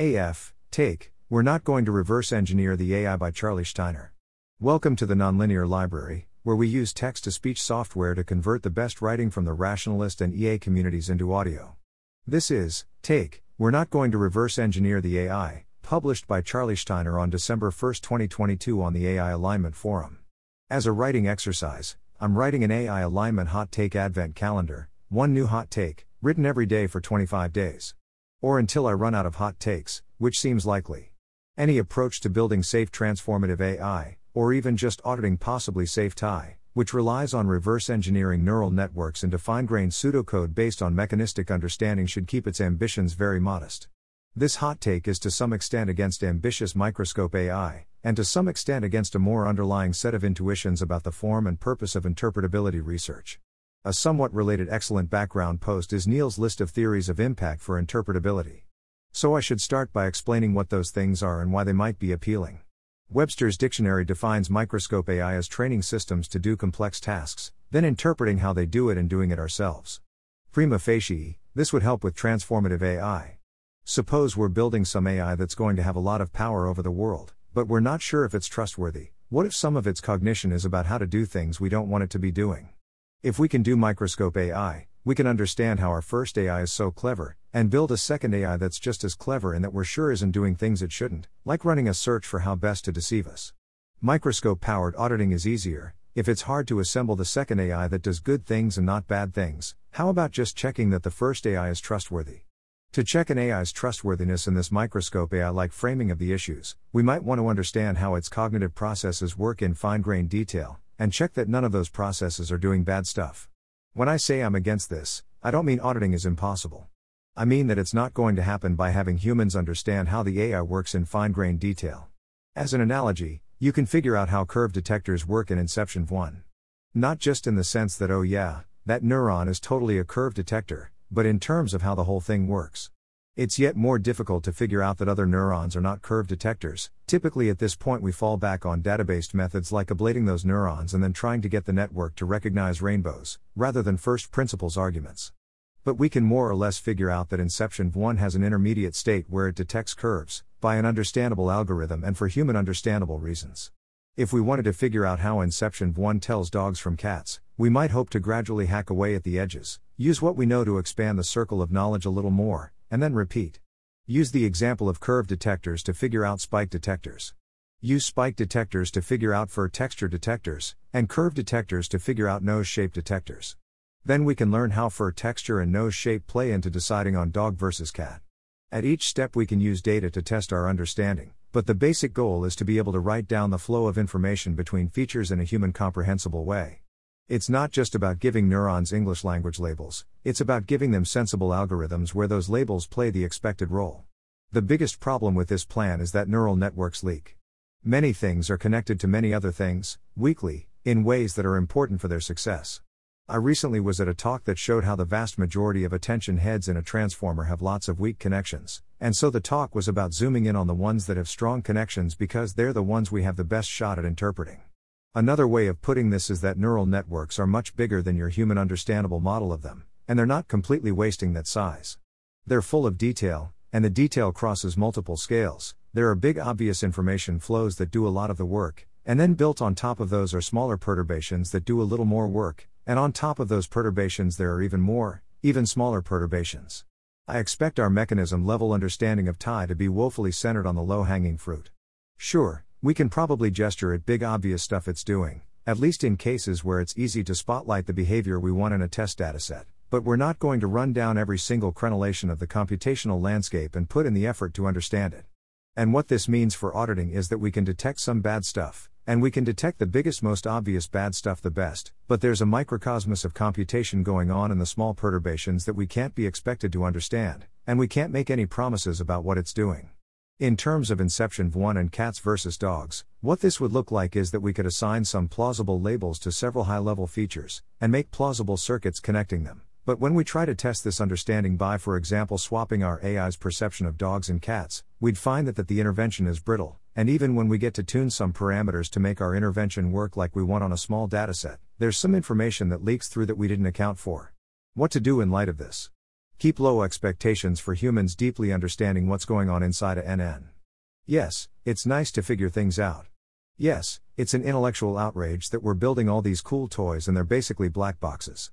AF, take, We're Not Going to Reverse Engineer the AI by Charlie Steiner. Welcome to the Nonlinear Library, where we use text to speech software to convert the best writing from the rationalist and EA communities into audio. This is, Take, We're Not Going to Reverse Engineer the AI, published by Charlie Steiner on December 1, 2022 on the AI Alignment Forum. As a writing exercise, I'm writing an AI Alignment Hot Take Advent Calendar, one new hot take, written every day for 25 days. Or until I run out of hot takes, which seems likely. Any approach to building safe transformative AI, or even just auditing possibly safe TAI, which relies on reverse engineering neural networks into fine grained pseudocode based on mechanistic understanding, should keep its ambitions very modest. This hot take is to some extent against ambitious microscope AI, and to some extent against a more underlying set of intuitions about the form and purpose of interpretability research. A somewhat related excellent background post is Neel's list of theories of impact for interpretability. So I should start by explaining what those things are and why they might be appealing. Webster's dictionary defines microscope AI as training systems to do complex tasks, then interpreting how they do it and doing it ourselves. Prima facie, this would help with transformative AI. Suppose we're building some AI that's going to have a lot of power over the world, but we're not sure if it's trustworthy. What if some of its cognition is about how to do things we don't want it to be doing? If we can do microscope AI, we can understand how our first AI is so clever, and build a second AI that's just as clever and that we're sure isn't doing things it shouldn't, like running a search for how best to deceive us. Microscope powered auditing is easier. If it's hard to assemble the second AI that does good things and not bad things, how about just checking that the first AI is trustworthy? To check an AI's trustworthiness in this microscope AI like framing of the issues, we might want to understand how its cognitive processes work in fine grained detail, and check that none of those processes are doing bad stuff. When I say I'm against this, I don't mean auditing is impossible. I mean that it's not going to happen by having humans understand how the AI works in fine grained detail. As an analogy, you can figure out how curve detectors work in Inception 1. Not just in the sense that, oh yeah, that neuron is totally a curve detector, but in terms of how the whole thing works. It's yet more difficult to figure out that other neurons are not curve detectors. Typically, at this point, we fall back on database methods like ablating those neurons and then trying to get the network to recognize rainbows, rather than first principles arguments. But we can more or less figure out that Inception 1 has an intermediate state where it detects curves, by an understandable algorithm and for human understandable reasons. If we wanted to figure out how Inception 1 tells dogs from cats, we might hope to gradually hack away at the edges, use what we know to expand the circle of knowledge a little more, and then repeat. Use the example of curve detectors to figure out spike detectors. Use spike detectors to figure out fur texture detectors, and curve detectors to figure out nose shape detectors. Then we can learn how fur texture and nose shape play into deciding on dog versus cat. At each step, we can use data to test our understanding, but the basic goal is to be able to write down the flow of information between features in a human comprehensible way. It's not just about giving neurons English language labels, it's about giving them sensible algorithms where those labels play the expected role. The biggest problem with this plan is that neural networks leak. Many things are connected to many other things, weakly, in ways that are important for their success. I recently was at a talk that showed how the vast majority of attention heads in a transformer have lots of weak connections, and so the talk was about zooming in on the ones that have strong connections because they're the ones we have the best shot at interpreting. Another way of putting this is that neural networks are much bigger than your human understandable model of them, and they're not completely wasting that size. They're full of detail, and the detail crosses multiple scales. There are big obvious information flows that do a lot of the work, and then built on top of those are smaller perturbations that do a little more work, and on top of those perturbations there are even more, even smaller perturbations. I expect our mechanism level understanding of TAI to be woefully centered on the low hanging fruit. Sure, we can probably gesture at big obvious stuff it's doing, at least in cases where it's easy to spotlight the behavior we want in a test dataset, but we're not going to run down every single crenellation of the computational landscape and put in the effort to understand it. And what this means for auditing is that we can detect some bad stuff, and we can detect the biggest, most obvious bad stuff the best, but there's a microcosmos of computation going on in the small perturbations that we can't be expected to understand, and we can't make any promises about what it's doing. In terms of Inception 1 and cats versus dogs, what this would look like is that we could assign some plausible labels to several high level features, and make plausible circuits connecting them. But when we try to test this understanding by, for example, swapping our AI's perception of dogs and cats, we'd find that, that the intervention is brittle, and even when we get to tune some parameters to make our intervention work like we want on a small dataset, there's some information that leaks through that we didn't account for. What to do in light of this? Keep low expectations for humans deeply understanding what's going on inside a NN. Yes, it's nice to figure things out. Yes, it's an intellectual outrage that we're building all these cool toys and they're basically black boxes.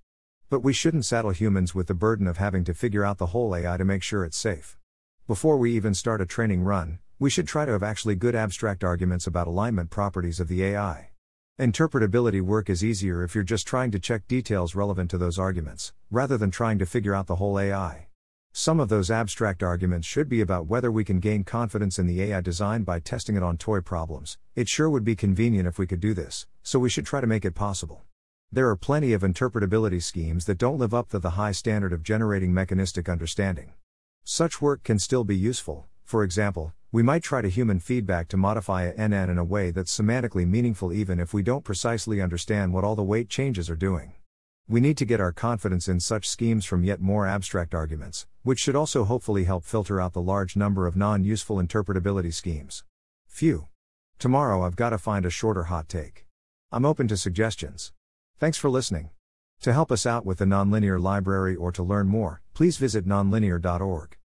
But we shouldn't saddle humans with the burden of having to figure out the whole AI to make sure it's safe. Before we even start a training run, we should try to have actually good abstract arguments about alignment properties of the AI. Interpretability work is easier if you're just trying to check details relevant to those arguments, rather than trying to figure out the whole AI. Some of those abstract arguments should be about whether we can gain confidence in the AI design by testing it on toy problems. It sure would be convenient if we could do this, so we should try to make it possible. There are plenty of interpretability schemes that don't live up to the high standard of generating mechanistic understanding. Such work can still be useful, for example, we might try to human feedback to modify a NN in a way that's semantically meaningful even if we don't precisely understand what all the weight changes are doing. We need to get our confidence in such schemes from yet more abstract arguments, which should also hopefully help filter out the large number of non useful interpretability schemes. Phew. Tomorrow I've got to find a shorter hot take. I'm open to suggestions. Thanks for listening. To help us out with the Nonlinear Library or to learn more, please visit nonlinear.org.